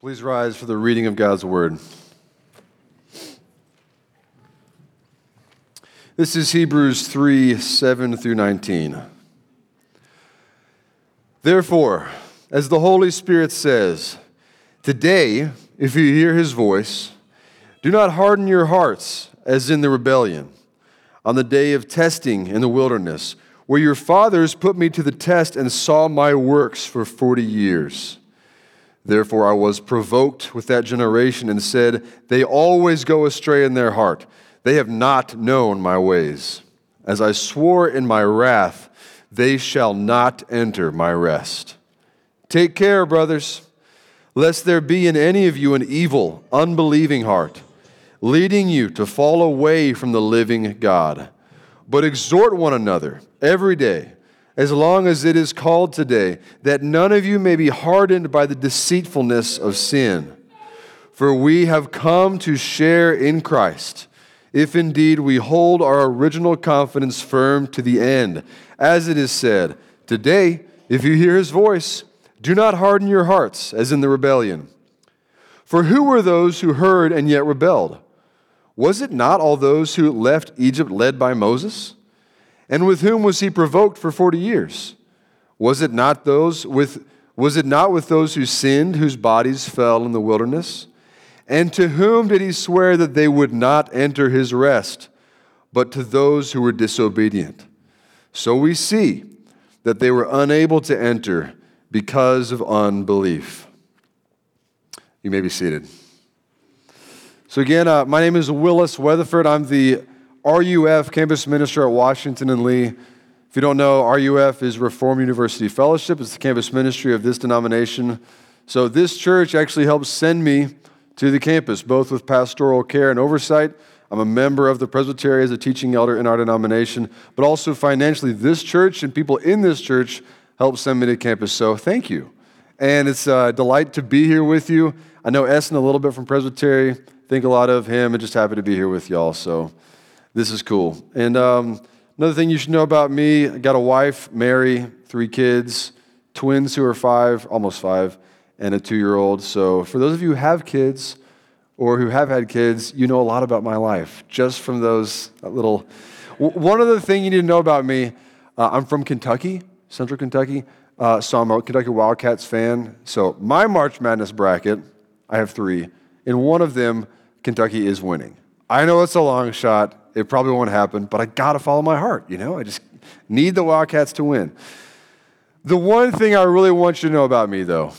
Please rise for the reading of God's word. This is Hebrews 3 7 through 19. Therefore, as the Holy Spirit says, Today, if you hear his voice, do not harden your hearts as in the rebellion, on the day of testing in the wilderness, where your fathers put me to the test and saw my works for forty years. Therefore, I was provoked with that generation and said, They always go astray in their heart. They have not known my ways. As I swore in my wrath, they shall not enter my rest. Take care, brothers, lest there be in any of you an evil, unbelieving heart, leading you to fall away from the living God. But exhort one another every day as long as it is called today, that none of you may be hardened by the deceitfulness of sin. For we have come to share in Christ, if indeed we hold our original confidence firm to the end. As it is said, Today, if you hear his voice, do not harden your hearts, as in the rebellion. For who were those who heard and yet rebelled? Was it not all those who left Egypt led by Moses? And with whom was he provoked for 40 years? Was it not those with was it not with those who sinned whose bodies fell in the wilderness? And to whom did he swear that they would not enter his rest, but to those who were disobedient? So we see that they were unable to enter because of unbelief. You may be seated. So, again, uh, my name is Willis Weatherford. I'm the RUF campus minister at Washington and Lee. If you don't know, RUF is Reform University Fellowship. It's the campus ministry of this denomination. So this church actually helps send me to the campus, both with pastoral care and oversight. I'm a member of the Presbytery as a teaching elder in our denomination, but also financially, this church and people in this church help send me to campus. So thank you. And it's a delight to be here with you. I know Essen a little bit from Presbytery, think a lot of him, and just happy to be here with y'all. So this is cool. And um, another thing you should know about me I got a wife, Mary, three kids, twins who are five, almost five, and a two year old. So for those of you who have kids or who have had kids, you know a lot about my life just from those little. One other thing you need to know about me uh, I'm from Kentucky, Central Kentucky. Uh, so I'm a Kentucky Wildcats fan. So my March Madness bracket, I have three. In one of them, Kentucky is winning. I know it's a long shot. It probably won't happen, but I got to follow my heart, you know? I just need the Wildcats to win. The one thing I really want you to know about me, though,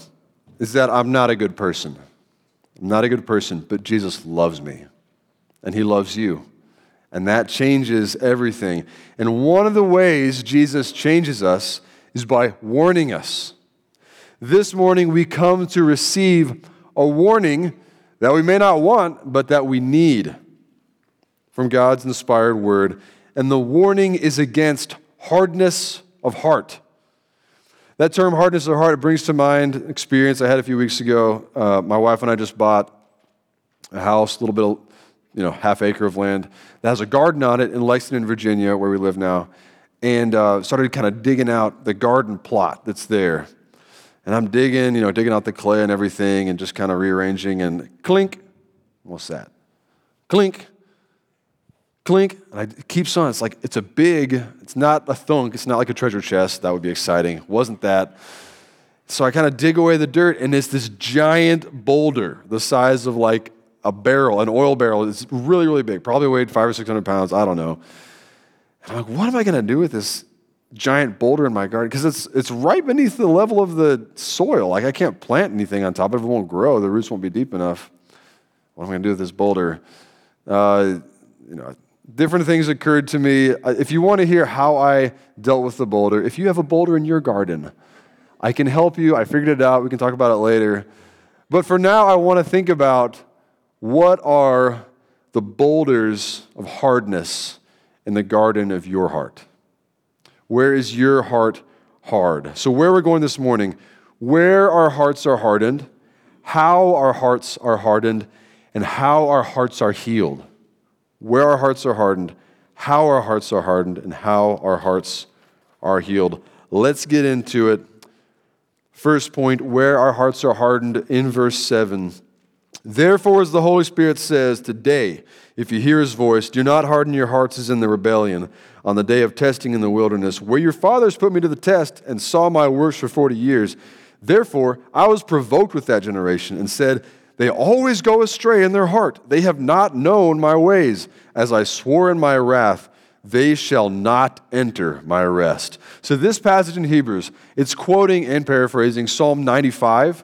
is that I'm not a good person. I'm not a good person, but Jesus loves me, and He loves you. And that changes everything. And one of the ways Jesus changes us is by warning us. This morning, we come to receive a warning that we may not want, but that we need from God's inspired word, and the warning is against hardness of heart. That term, hardness of heart, brings to mind experience I had a few weeks ago. Uh, my wife and I just bought a house, a little bit of, you know, half acre of land that has a garden on it in Lexington, Virginia, where we live now, and uh, started kind of digging out the garden plot that's there. And I'm digging, you know, digging out the clay and everything, and just kind of rearranging, and clink, what's that? Clink, clink, and it keeps on. It's like, it's a big, it's not a thunk, it's not like a treasure chest. That would be exciting. It wasn't that. So I kind of dig away the dirt, and it's this giant boulder the size of like a barrel, an oil barrel. It's really, really big, probably weighed five or 600 pounds. I don't know. And I'm like, what am I going to do with this giant boulder in my garden? Because it's, it's right beneath the level of the soil. Like, I can't plant anything on top of it. It won't grow. The roots won't be deep enough. What am I going to do with this boulder? Uh, you know, different things occurred to me. Uh, if you want to hear how I dealt with the boulder, if you have a boulder in your garden, I can help you. I figured it out. We can talk about it later. But for now, I want to think about what are the boulders of hardness in the garden of your heart? Where is your heart hard? So, where we're going this morning, where our hearts are hardened, how our hearts are hardened, and how our hearts are healed where our hearts are hardened, how our hearts are hardened, and how our hearts are healed. Let's get into it. First point, where our hearts are hardened in verse 7. Therefore, as the Holy Spirit says, today, if you hear his voice, do not harden your hearts as in the rebellion on the day of testing in the wilderness, where your fathers put me to the test and saw my works for 40 years. Therefore, I was provoked with that generation and said, They always go astray in their heart. They have not known my ways. As I swore in my wrath, they shall not enter my rest. So, this passage in Hebrews, it's quoting and paraphrasing Psalm 95,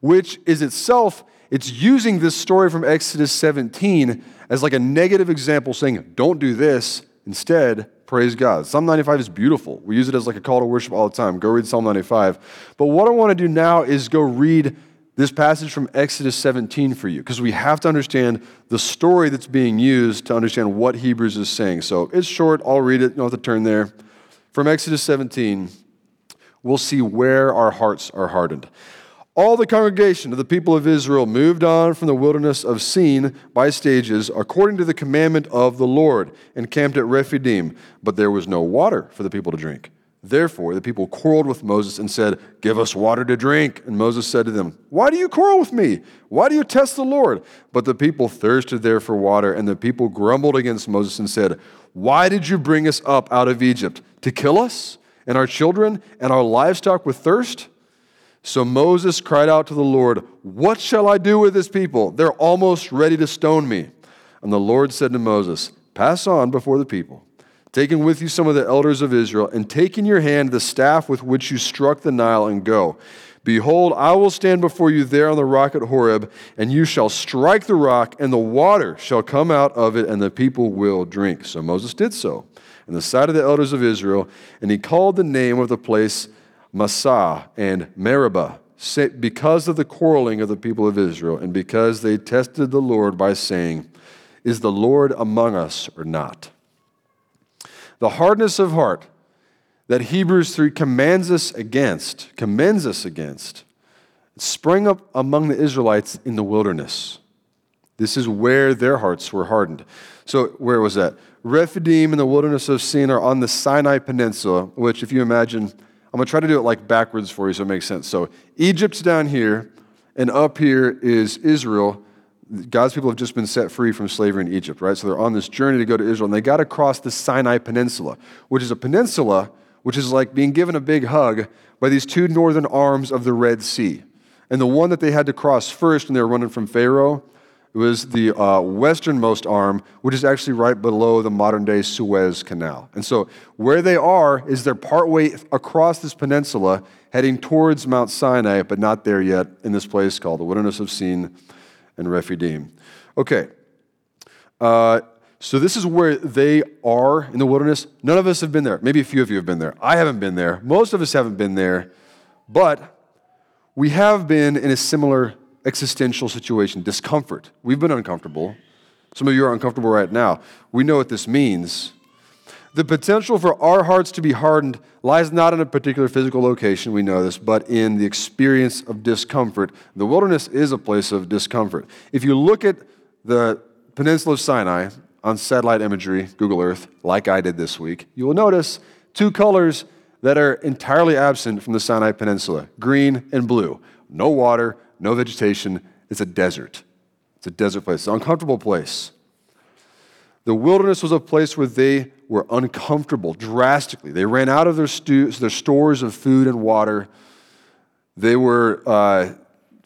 which is itself, it's using this story from Exodus 17 as like a negative example, saying, don't do this. Instead, praise God. Psalm 95 is beautiful. We use it as like a call to worship all the time. Go read Psalm 95. But what I want to do now is go read this passage from Exodus 17 for you because we have to understand the story that's being used to understand what Hebrews is saying. So it's short. I'll read it. You don't have to turn there. From Exodus 17, we'll see where our hearts are hardened. All the congregation of the people of Israel moved on from the wilderness of Sin by stages, according to the commandment of the Lord, and camped at Rephidim. But there was no water for the people to drink. Therefore, the people quarreled with Moses and said, Give us water to drink. And Moses said to them, Why do you quarrel with me? Why do you test the Lord? But the people thirsted there for water, and the people grumbled against Moses and said, Why did you bring us up out of Egypt? To kill us and our children and our livestock with thirst? So Moses cried out to the Lord, What shall I do with this people? They're almost ready to stone me. And the Lord said to Moses, Pass on before the people, taking with you some of the elders of Israel, and take in your hand the staff with which you struck the Nile, and go. Behold, I will stand before you there on the rock at Horeb, and you shall strike the rock, and the water shall come out of it, and the people will drink. So Moses did so in the sight of the elders of Israel, and he called the name of the place Massah and Meribah, because of the quarreling of the people of Israel, and because they tested the Lord by saying, Is the Lord among us or not? The hardness of heart that Hebrews 3 commands us against, commends us against, sprang up among the Israelites in the wilderness. This is where their hearts were hardened. So, where was that? Rephidim and the wilderness of Sin are on the Sinai Peninsula, which, if you imagine, I'm going to try to do it like backwards for you so it makes sense. So Egypt's down here, and up here is Israel. God's people have just been set free from slavery in Egypt, right? So they're on this journey to go to Israel, and they got to cross the Sinai Peninsula, which is a peninsula which is like being given a big hug by these two northern arms of the Red Sea. And the one that they had to cross first when they were running from Pharaoh was the uh, westernmost arm, which is actually right below the modern day Suez Canal. And so, where they are is they're partway across this peninsula, heading towards Mount Sinai, but not there yet in this place called the Wilderness of Sin and Rephidim. Okay. Uh, so, this is where they are in the wilderness. None of us have been there. Maybe a few of you have been there. I haven't been there. Most of us haven't been there. But we have been in a similar existential situation, discomfort. We've been uncomfortable. Some of you are uncomfortable right now. We know what this means. The potential for our hearts to be hardened lies not in a particular physical location, we know this, but in the experience of discomfort. The wilderness is a place of discomfort. If you look at the Peninsula of Sinai on satellite imagery, Google Earth, like I did this week, you will notice two colors that are entirely absent from the Sinai Peninsula green and blue. No water, no vegetation. It's a desert. It's a desert place, it's an uncomfortable place. The wilderness was a place where they were uncomfortable drastically. They ran out of their, stu- their stores of food and water. They were uh,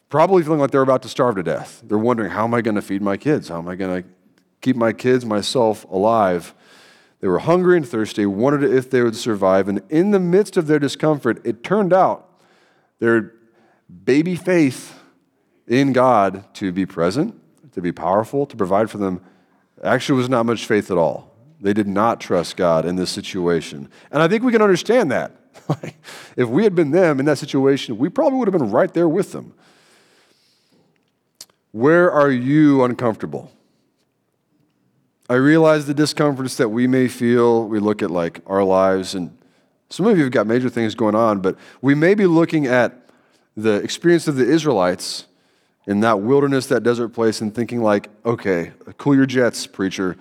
probably feeling like they're about to starve to death. They're wondering, how am I going to feed my kids? How am I going to keep my kids, myself alive? They were hungry and thirsty, wondered if they would survive. And in the midst of their discomfort, it turned out their baby faith in God to be present, to be powerful, to provide for them, actually was not much faith at all. They did not trust God in this situation. And I think we can understand that. if we had been them in that situation, we probably would have been right there with them. Where are you uncomfortable? I realize the discomforts that we may feel. We look at like our lives, and some of you have got major things going on, but we may be looking at the experience of the Israelites in that wilderness, that desert place, and thinking, like, okay, cool your jets, preacher.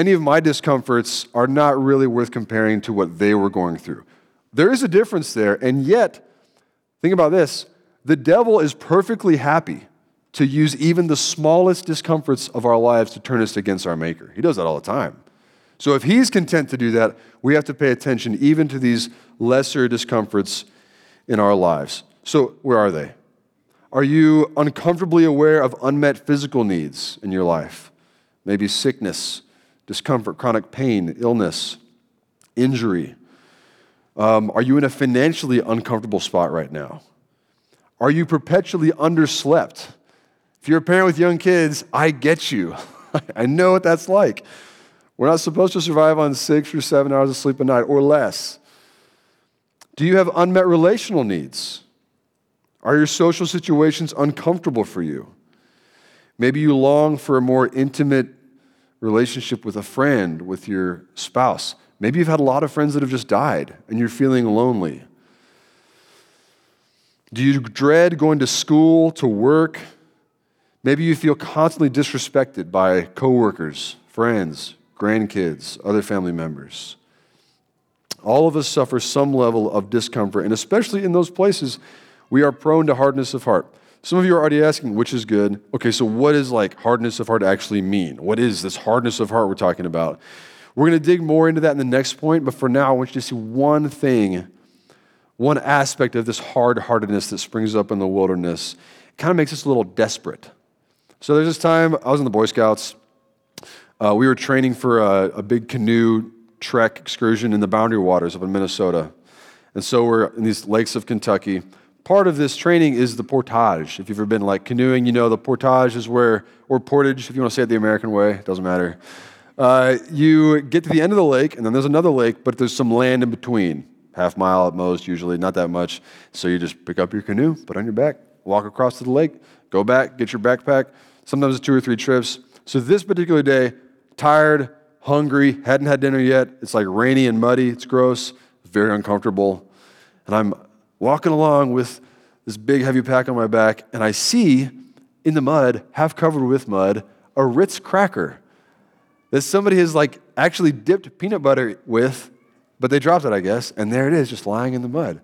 Any of my discomforts are not really worth comparing to what they were going through. There is a difference there, and yet Think about this the devil is perfectly happy to use even the smallest discomforts of our lives to turn us against our Maker. He does that all the time. So if he's content to do that, we have to pay attention even to these lesser discomforts in our lives. So, where are they? Are you uncomfortably aware of unmet physical needs in your life? Maybe sickness, discomfort, chronic pain, illness, injury. Um, are you in a financially uncomfortable spot right now? Are you perpetually underslept? If you're a parent with young kids, I get you. I know what that's like. We're not supposed to survive on six or seven hours of sleep a night or less. Do you have unmet relational needs? Are your social situations uncomfortable for you? Maybe you long for a more intimate relationship with a friend, with your spouse. Maybe you've had a lot of friends that have just died and you're feeling lonely. Do you dread going to school, to work? Maybe you feel constantly disrespected by coworkers, friends, grandkids, other family members. All of us suffer some level of discomfort, and especially in those places, we are prone to hardness of heart. Some of you are already asking, which is good. Okay, so what does like hardness of heart actually mean? What is this hardness of heart we're talking about? We're going to dig more into that in the next point, but for now, I want you to see one thing, one aspect of this hard heartedness that springs up in the wilderness. It kind of makes us a little desperate. So there's this time I was in the Boy Scouts. Uh, we were training for a, a big canoe trek excursion in the boundary waters up in Minnesota. And so we're in these lakes of Kentucky. Part of this training is the portage. If you've ever been like canoeing, you know the portage is where, or portage, if you want to say it the American way, it doesn't matter. Uh, you get to the end of the lake, and then there's another lake, but there's some land in between, half mile at most, usually, not that much. So you just pick up your canoe, put on your back, walk across to the lake, go back, get your backpack. Sometimes it's two or three trips. So this particular day, tired, hungry, hadn't had dinner yet. It's like rainy and muddy. It's gross, very uncomfortable. And I'm walking along with this big heavy pack on my back, and I see in the mud, half covered with mud, a Ritz cracker that somebody has like actually dipped peanut butter with, but they dropped it, I guess, and there it is, just lying in the mud.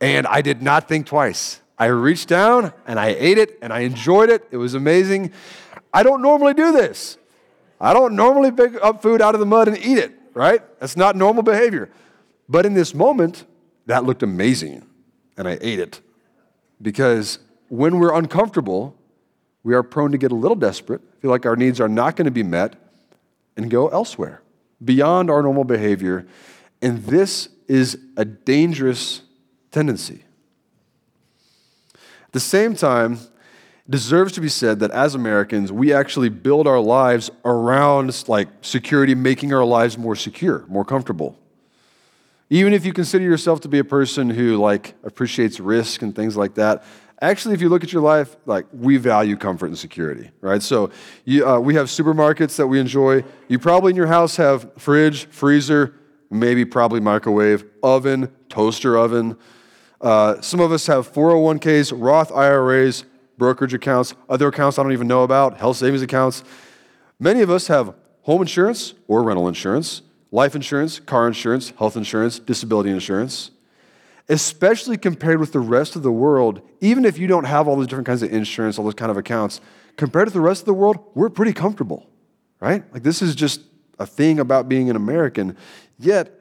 And I did not think twice. I reached down and I ate it and I enjoyed it. It was amazing. I don't normally do this. I don't normally pick up food out of the mud and eat it, right? That's not normal behavior. But in this moment, that looked amazing and I ate it. Because when we're uncomfortable, we are prone to get a little desperate, feel like our needs are not going to be met, and go elsewhere beyond our normal behavior. And this is a dangerous tendency. At the same time, it deserves to be said that as Americans, we actually build our lives around like security, making our lives more secure, more comfortable. Even if you consider yourself to be a person who like appreciates risk and things like that, actually, if you look at your life, like we value comfort and security, right? So you, uh, we have supermarkets that we enjoy. You probably in your house have fridge, freezer, maybe probably microwave, oven, toaster oven. Uh, some of us have 401ks, Roth IRAs, brokerage accounts, other accounts I don't even know about, health savings accounts. Many of us have home insurance or rental insurance, life insurance, car insurance, health insurance, disability insurance especially compared with the rest of the world, even if you don't have all those different kinds of insurance, all those kind of accounts, compared to the rest of the world, we're pretty comfortable, right? Like this is just a thing about being an American. Yet,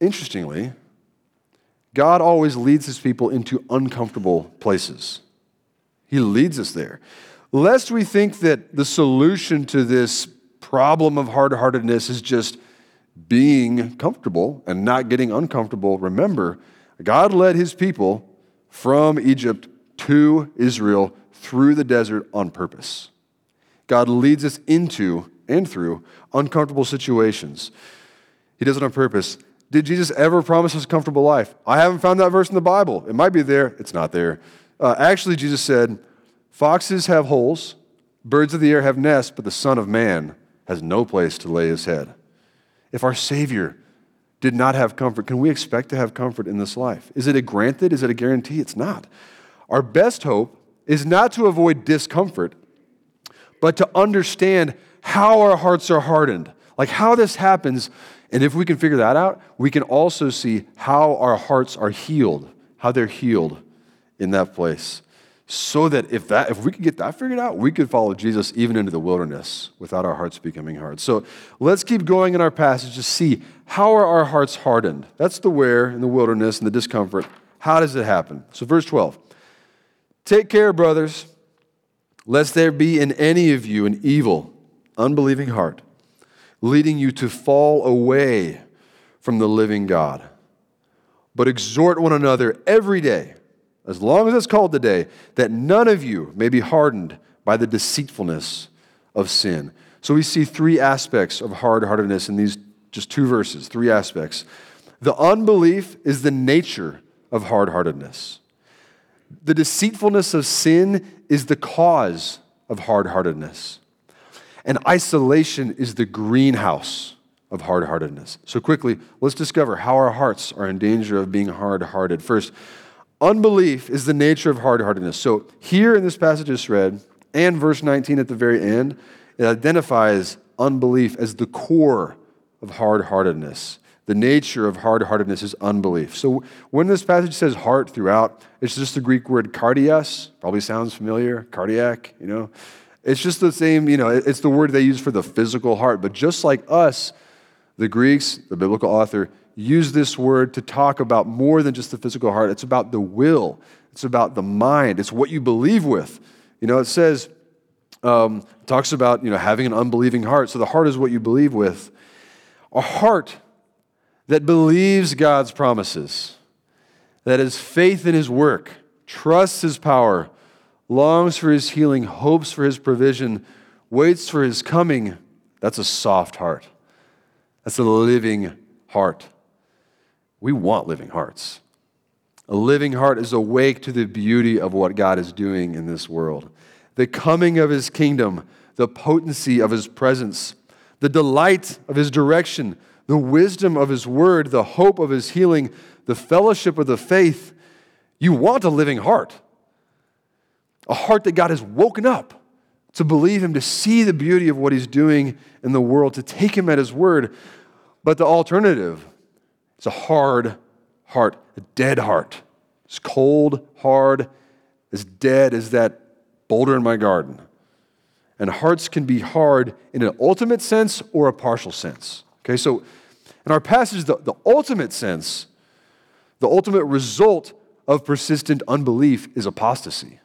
interestingly, God always leads his people into uncomfortable places. He leads us there. Lest we think that the solution to this problem of hard heartedness is just being comfortable and not getting uncomfortable, remember, God led his people from Egypt to Israel through the desert on purpose. God leads us into and through uncomfortable situations. He does it on purpose. Did Jesus ever promise us a comfortable life? I haven't found that verse in the Bible. It might be there, it's not there. Uh, actually, Jesus said, Foxes have holes, birds of the air have nests, but the Son of Man has no place to lay his head. If our Savior did not have comfort, can we expect to have comfort in this life? Is it a granted? Is it a guarantee? It's not. Our best hope is not to avoid discomfort, but to understand how our hearts are hardened, like how this happens. And if we can figure that out, we can also see how our hearts are healed, how they're healed in that place. So that if that if we could get that figured out, we could follow Jesus even into the wilderness without our hearts becoming hard. So let's keep going in our passage to see how are our hearts hardened. That's the where in the wilderness and the discomfort. How does it happen? So verse 12. Take care, brothers, lest there be in any of you an evil, unbelieving heart, leading you to fall away from the living God. But exhort one another every day, as long as it's called today, that none of you may be hardened by the deceitfulness of sin. So we see three aspects of hard heartedness in these just two verses, three aspects. The unbelief is the nature of hard heartedness. The deceitfulness of sin is the cause of hard heartedness. And isolation is the greenhouse of hard heartedness. So, quickly, let's discover how our hearts are in danger of being hard hearted. First, unbelief is the nature of hard heartedness. So, here in this passage just read, and verse 19 at the very end, it identifies unbelief as the core of hard heartedness. The nature of hard heartedness is unbelief. So when this passage says heart throughout, it's just the Greek word cardias, probably sounds familiar, cardiac, you know. It's just the same, you know, it's the word they use for the physical heart. But just like us, the Greeks, the biblical author, use this word to talk about more than just the physical heart. It's about the will, it's about the mind, it's what you believe with. You know, it says, um, it talks about, you know, having an unbelieving heart. So the heart is what you believe with. A heart that believes God's promises, that has faith in his work, trusts his power, longs for his healing, hopes for his provision, waits for his coming, that's a soft heart. That's a living heart. We want living hearts. A living heart is awake to the beauty of what God is doing in this world. The coming of his kingdom, the potency of his presence, the delight of his direction, the wisdom of his word, the hope of his healing, the fellowship of the faith, you want a living heart. A heart that God has woken up to believe him, to see the beauty of what he's doing in the world, to take him at his word. But the alternative is a hard heart, a dead heart. It's cold, hard, as dead as that boulder in my garden. And hearts can be hard in an ultimate sense or a partial sense. Okay, so in our passage, the, the ultimate sense, the ultimate result of persistent unbelief is apostasy.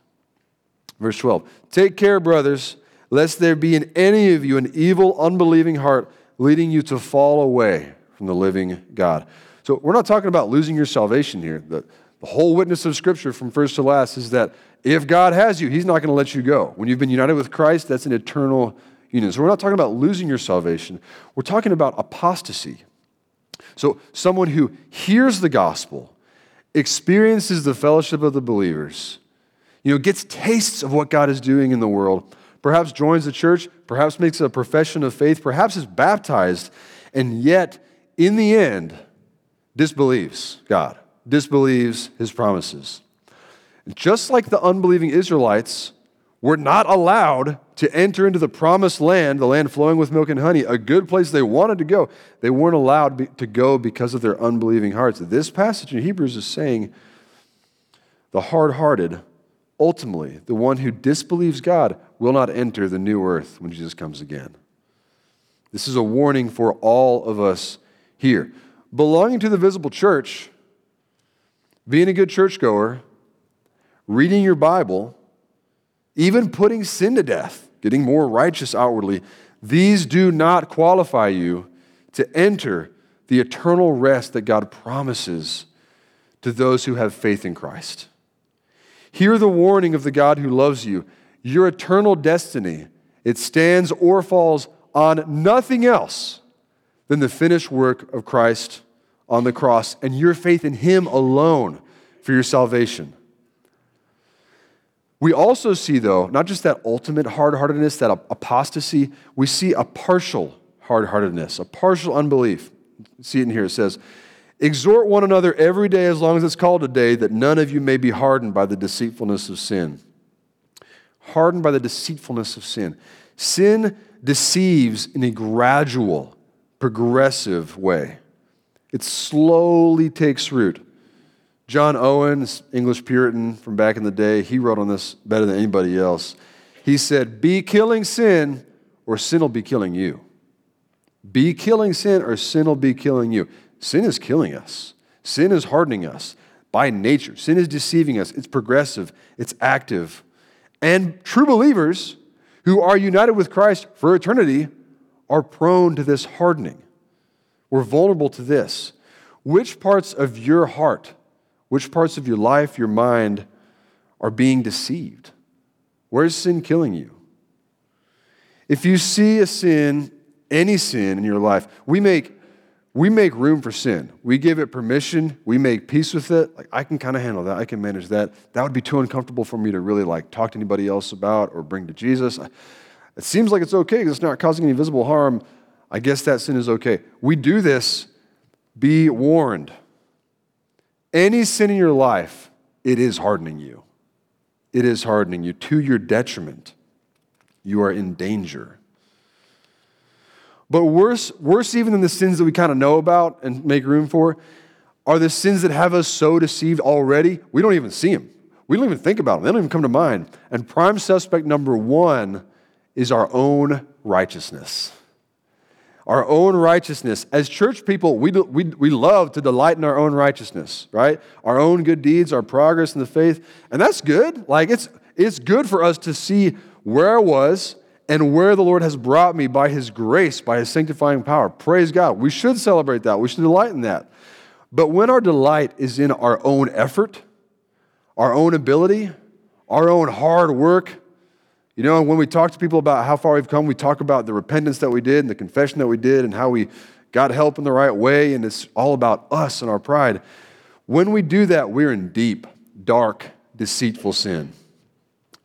Verse 12 Take care, brothers, lest there be in any of you an evil, unbelieving heart leading you to fall away from the living God. So we're not talking about losing your salvation here. The, the whole witness of Scripture from first to last is that if God has you, He's not going to let you go. When you've been united with Christ, that's an eternal union. So we're not talking about losing your salvation, we're talking about apostasy. So someone who hears the gospel, experiences the fellowship of the believers, you know, gets tastes of what God is doing in the world, perhaps joins the church, perhaps makes a profession of faith, perhaps is baptized, and yet, in the end, disbelieves God, disbelieves his promises. Just like the unbelieving Israelites were not allowed to enter into the promised land, the land flowing with milk and honey, a good place they wanted to go, they weren't allowed to go because of their unbelieving hearts. This passage in Hebrews is saying the hard hearted, ultimately, the one who disbelieves God, will not enter the new earth when Jesus comes again. This is a warning for all of us here. Belonging to the visible church, being a good churchgoer, reading your Bible, even putting sin to death, getting more righteous outwardly, these do not qualify you to enter the eternal rest that God promises to those who have faith in Christ. Hear the warning of the God who loves you. Your eternal destiny, it stands or falls on nothing else than the finished work of Christ on the cross and your faith in Him alone for your salvation. We also see, though, not just that ultimate hard heartedness, that apostasy, we see a partial hard heartedness, a partial unbelief. See it in here. It says, Exhort one another every day as long as it's called a day, that none of you may be hardened by the deceitfulness of sin. Hardened by the deceitfulness of sin. Sin deceives in a gradual, progressive way. It slowly takes root, John Owen, English Puritan from back in the day, he wrote on this better than anybody else. He said, Be killing sin, or sin will be killing you. Be killing sin, or sin will be killing you. Sin is killing us, sin is hardening us by nature. Sin is deceiving us, it's progressive, it's active. And true believers who are united with Christ for eternity are prone to this hardening. We're vulnerable to this. Which parts of your heart, which parts of your life, your mind are being deceived? Where's sin killing you? If you see a sin, any sin in your life, we make we make room for sin. We give it permission. We make peace with it. Like, I can kind of handle that. I can manage that. That would be too uncomfortable for me to really like talk to anybody else about or bring to Jesus. It seems like it's okay because it's not causing any visible harm. I guess that sin is okay. We do this. Be warned. Any sin in your life, it is hardening you. It is hardening you to your detriment. You are in danger. But worse, worse even than the sins that we kind of know about and make room for are the sins that have us so deceived already, we don't even see them. We don't even think about them. They don't even come to mind. And prime suspect number one is our own righteousness. Our own righteousness. As church people, we, we, we love to delight in our own righteousness, right? Our own good deeds, our progress in the faith. And that's good. Like, it's, it's good for us to see where I was and where the Lord has brought me by His grace, by His sanctifying power. Praise God. We should celebrate that. We should delight in that. But when our delight is in our own effort, our own ability, our own hard work, you know, when we talk to people about how far we've come, we talk about the repentance that we did and the confession that we did and how we got help in the right way, and it's all about us and our pride. When we do that, we're in deep, dark, deceitful sin.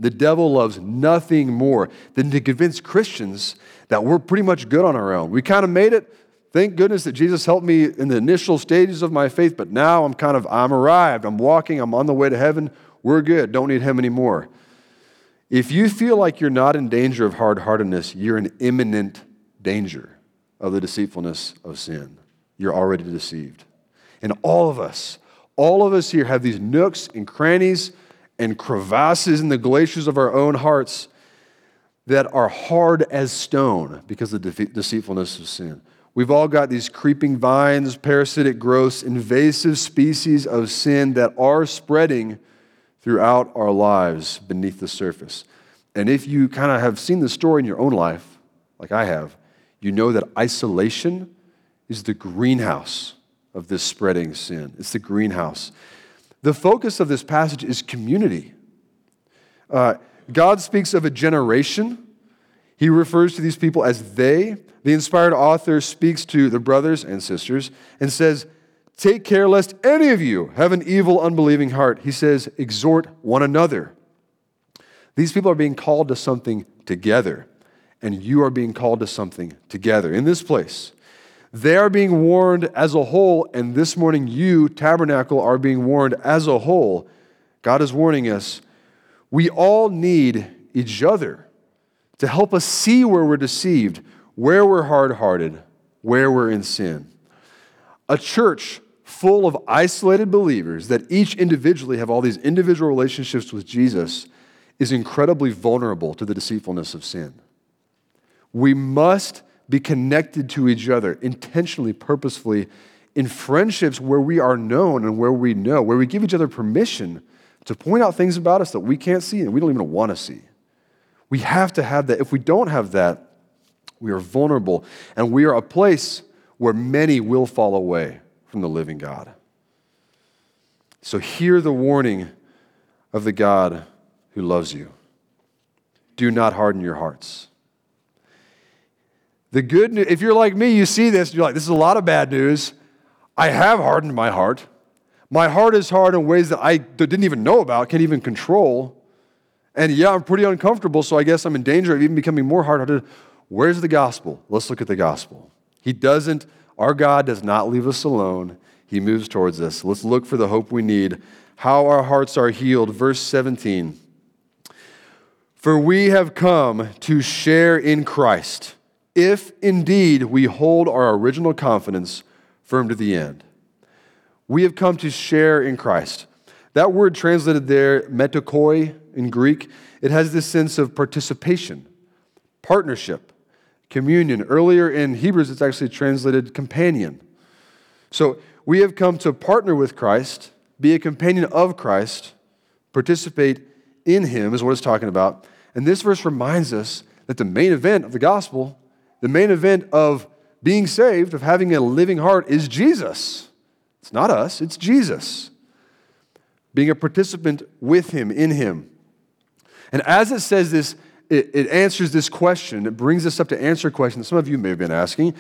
The devil loves nothing more than to convince Christians that we're pretty much good on our own. We kind of made it. Thank goodness that Jesus helped me in the initial stages of my faith, but now I'm kind of, I'm arrived. I'm walking. I'm on the way to heaven. We're good. Don't need him anymore. If you feel like you're not in danger of hard heartedness, you're in imminent danger of the deceitfulness of sin. You're already deceived. And all of us, all of us here have these nooks and crannies and crevasses in the glaciers of our own hearts that are hard as stone because of the deceitfulness of sin. We've all got these creeping vines, parasitic growths, invasive species of sin that are spreading throughout our lives beneath the surface. And if you kind of have seen the story in your own life, like I have, you know that isolation is the greenhouse of this spreading sin. It's the greenhouse. The focus of this passage is community. Uh, God speaks of a generation. He refers to these people as they. The inspired author speaks to the brothers and sisters and says, Take care lest any of you have an evil, unbelieving heart. He says, Exhort one another. These people are being called to something together, and you are being called to something together in this place. They are being warned as a whole, and this morning you, Tabernacle, are being warned as a whole. God is warning us. We all need each other to help us see where we're deceived, where we're hard hearted, where we're in sin. A church full of isolated believers that each individually have all these individual relationships with Jesus is incredibly vulnerable to the deceitfulness of sin. We must be connected to each other intentionally, purposefully, in friendships where we are known and where we know, where we give each other permission to point out things about us that we can't see and we don't even want to see. We have to have that. If we don't have that, we are vulnerable and we are a place where many will fall away from the living God. So hear the warning of the God who loves you. Do not harden your hearts. The good news, if you're like me, you see this, you're like, this is a lot of bad news. I have hardened my heart. My heart is hard in ways that I didn't even know about, can't even control. And yeah, I'm pretty uncomfortable, so I guess I'm in danger of even becoming more hard hearted. Where's the gospel? Let's look at the gospel. He doesn't, our God does not leave us alone. He moves towards us. Let's look for the hope we need. How our hearts are healed. Verse 17. For we have come to share in Christ if indeed we hold our original confidence firm to the end. We have come to share in Christ. That word translated there, metokoi in Greek, it has this sense of participation, partnership, communion. Earlier in Hebrews, it's actually translated companion. So we have come to partner with Christ, be a companion of Christ, participate in Him, is what it's talking about. And this verse reminds us that the main event of the gospel, the main event of being saved, of having a living heart, is Jesus. It's not us, it's Jesus. Being a participant with Him, in Him. And as it says this, it, it answers this question. It brings us up to answer a question that some of you may have been asking.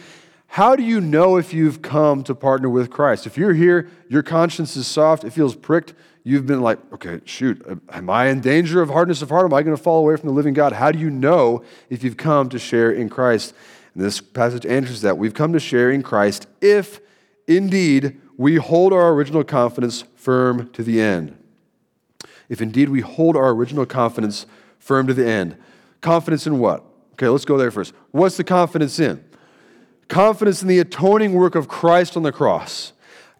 How do you know if you've come to partner with Christ? If you're here, your conscience is soft, it feels pricked, you've been like, okay, shoot, am I in danger of hardness of heart? Am I going to fall away from the living God? How do you know if you've come to share in Christ? And this passage answers that. We've come to share in Christ if indeed we hold our original confidence firm to the end. If indeed we hold our original confidence firm to the end. Confidence in what? Okay, let's go there first. What's the confidence in? Confidence in the atoning work of Christ on the cross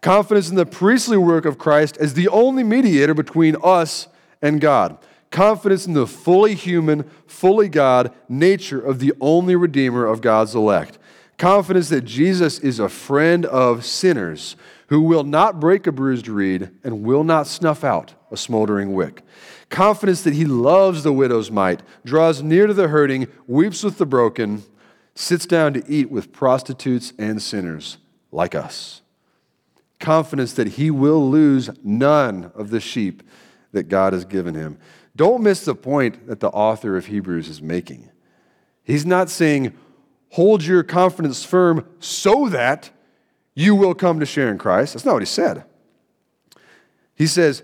confidence in the priestly work of Christ as the only mediator between us and God, confidence in the fully human, fully God nature of the only Redeemer of God's elect, confidence that Jesus is a friend of sinners who will not break a bruised reed and will not snuff out a smoldering wick. Confidence that he loves the widow's mite, draws near to the hurting, weeps with the broken, sits down to eat with prostitutes and sinners like us confidence that he will lose none of the sheep that God has given him. Don't miss the point that the author of Hebrews is making. He's not saying, hold your confidence firm so that you will come to share in Christ. That's not what he said. He says,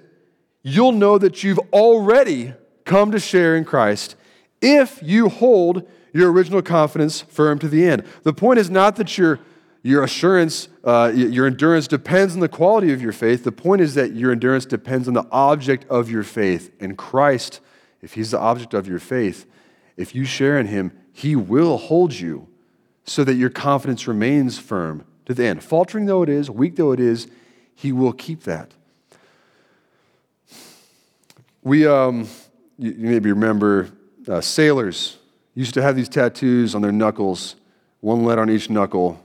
you'll know that you've already come to share in Christ if you hold your original confidence firm to the end. The point is not that you're your assurance, uh, your endurance depends on the quality of your faith. The point is that your endurance depends on the object of your faith. And Christ, if He's the object of your faith, if you share in Him, He will hold you so that your confidence remains firm to the end. Faltering though it is, weak though it is, He will keep that. We, um, you, you maybe remember uh, sailors used to have these tattoos on their knuckles, one letter on each knuckle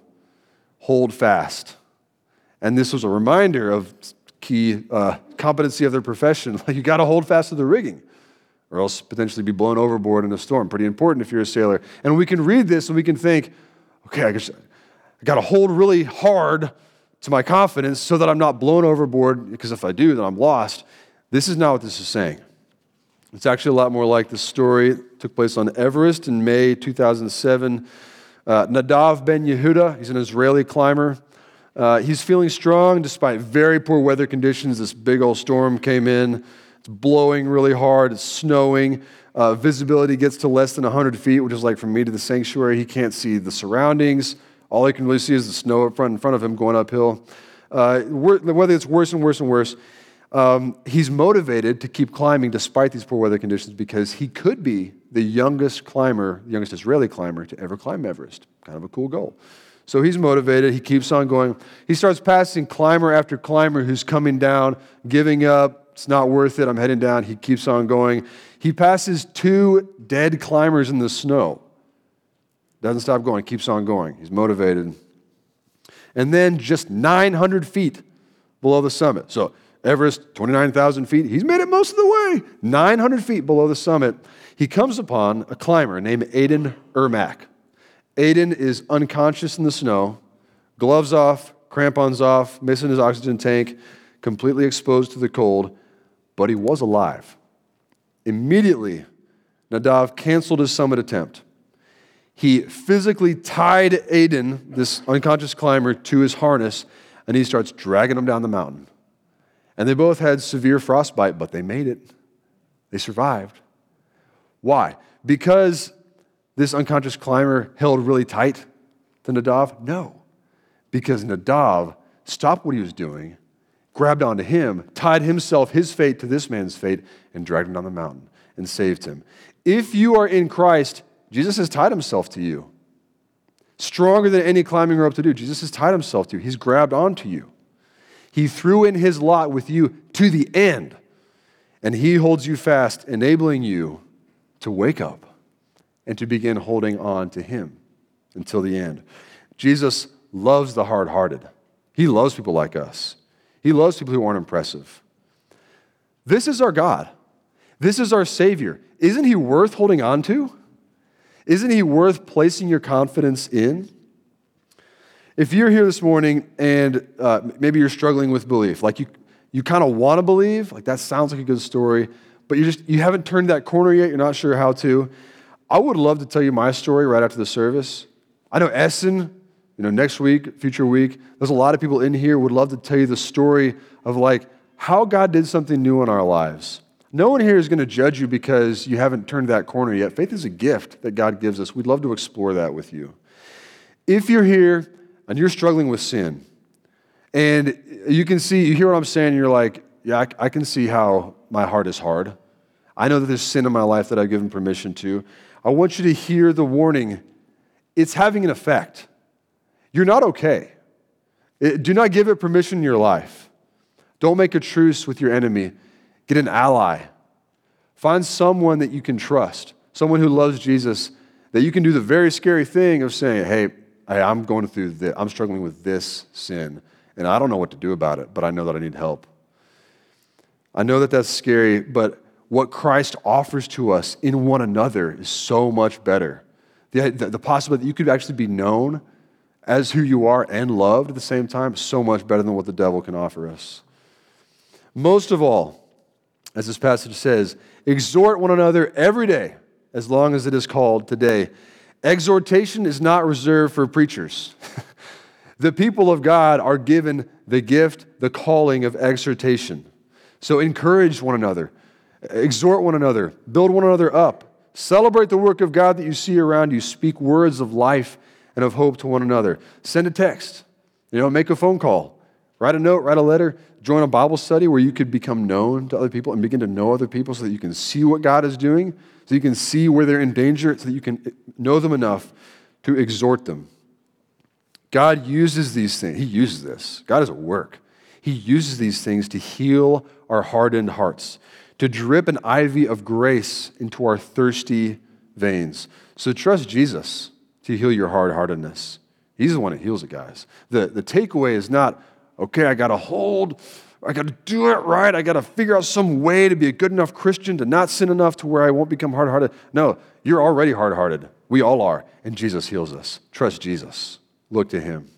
hold fast. And this was a reminder of key uh, competency of their profession. you got to hold fast to the rigging, or else potentially be blown overboard in a storm. Pretty important if you're a sailor. And we can read this and we can think, okay, I, I got to hold really hard to my confidence so that I'm not blown overboard, because if I do, then I'm lost. This is not what this is saying. It's actually a lot more like the story that took place on Everest in May 2007. Uh, Nadav ben Yehuda, he's an Israeli climber. Uh, he's feeling strong despite very poor weather conditions. This big old storm came in. It's blowing really hard. It's snowing. Uh, visibility gets to less than 100 feet, which is like from me to the sanctuary. He can't see the surroundings. All he can really see is the snow up front in front of him going uphill. Uh, the weather gets worse and worse and worse. Um, he's motivated to keep climbing despite these poor weather conditions because he could be the youngest climber, the youngest Israeli climber to ever climb Everest. Kind of a cool goal. So he's motivated. He keeps on going. He starts passing climber after climber who's coming down, giving up. It's not worth it. I'm heading down. He keeps on going. He passes two dead climbers in the snow. Doesn't stop going, keeps on going. He's motivated. And then just 900 feet below the summit. So Everest, 29,000 feet. He's made it most of the way. 900 feet below the summit, he comes upon a climber named Aydin Irmak. Aydin is unconscious in the snow, gloves off, crampons off, missing his oxygen tank, completely exposed to the cold, but he was alive. Immediately, Nadav canceled his summit attempt. He physically tied Aydin, this unconscious climber, to his harness, and he starts dragging him down the mountain. And they both had severe frostbite, but they made it. They survived. Why? Because this unconscious climber held really tight to Nadav? No. Because Nadav stopped what he was doing, grabbed onto him, tied himself, his fate, to this man's fate, and dragged him down the mountain and saved him. If you are in Christ, Jesus has tied himself to you. Stronger than any climbing rope to do. Jesus has tied himself to you. He's grabbed onto you. He threw in his lot with you to the end, and he holds you fast, enabling you to wake up and to begin holding on to him until the end. Jesus loves the hard hearted, he loves people like us, he loves people who aren't impressive. This is our God. This is our Savior. Isn't He worth holding on to? Isn't He worth placing your confidence in? If you're here this morning and uh, maybe you're struggling with belief, like you, you kind of want to believe, like that sounds like a good story, but you just you haven't turned that corner yet, you're not sure how to. I would love to tell you my story right after the service. I know Essen, you know, next week, future week, there's a lot of people in here would love to tell you the story of like how God did something new in our lives. No one here is going to judge you because you haven't turned that corner yet. Faith is a gift that God gives us. We'd love to explore that with you. If you're here and you're struggling with sin, and you can see, you hear what I'm saying, you're like, yeah, I can see how my heart is hard. I know that there's sin in my life that I've given permission to. I want you to hear the warning. It's having an effect. You're not okay. Do not give it permission in your life. Don't make a truce with your enemy. Get an ally. Find someone that you can trust, someone who loves Jesus, that you can do the very scary thing of saying, hey, hey, I'm going through this, I'm struggling with this sin, and I don't know what to do about it, but I know that I need help. I know that that's scary, but what Christ offers to us in one another is so much better. The, the, the possibility that you could actually be known as who you are and loved at the same time so much better than what the devil can offer us. Most of all, as this passage says, exhort one another every day, as long as it is called today, Exhortation is not reserved for preachers. the people of God are given the gift, the calling of exhortation. So encourage one another, exhort one another, build one another up, celebrate the work of God that you see around you, speak words of life and of hope to one another. Send a text, you know, make a phone call, write a note, write a letter, join a Bible study where you could become known to other people and begin to know other people so that you can see what God is doing so you can see where they're in danger, so that you can know them enough to exhort them. God uses these things. He uses this. God is at work. He uses these things to heal our hardened hearts, to drip an IV of grace into our thirsty veins. So trust Jesus to heal your hard heartedness. He's the one that heals it, guys. The, the takeaway is not, okay, I got to hold I got to do it right. I got to figure out some way to be a good enough Christian, to not sin enough to where I won't become hard hearted. No, you're already hard hearted. We all are. And Jesus heals us. Trust Jesus. Look to him.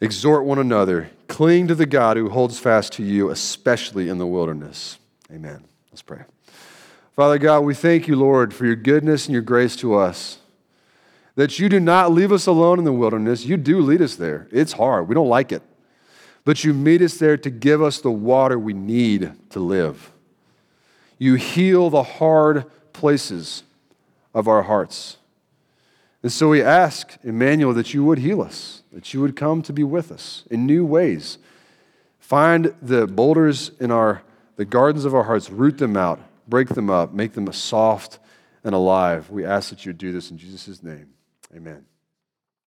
Exhort one another. Cling to the God who holds fast to you, especially in the wilderness. Amen. Let's pray. Father God, we thank you, Lord, for your goodness and your grace to us. That you do not leave us alone in the wilderness. You do lead us there. It's hard. We don't like it but you meet us there to give us the water we need to live. You heal the hard places of our hearts. And so we ask, Emmanuel, that you would heal us, that you would come to be with us in new ways. Find the boulders in our the gardens of our hearts, root them out, break them up, make them soft and alive. We ask that you do this in Jesus' name. Amen.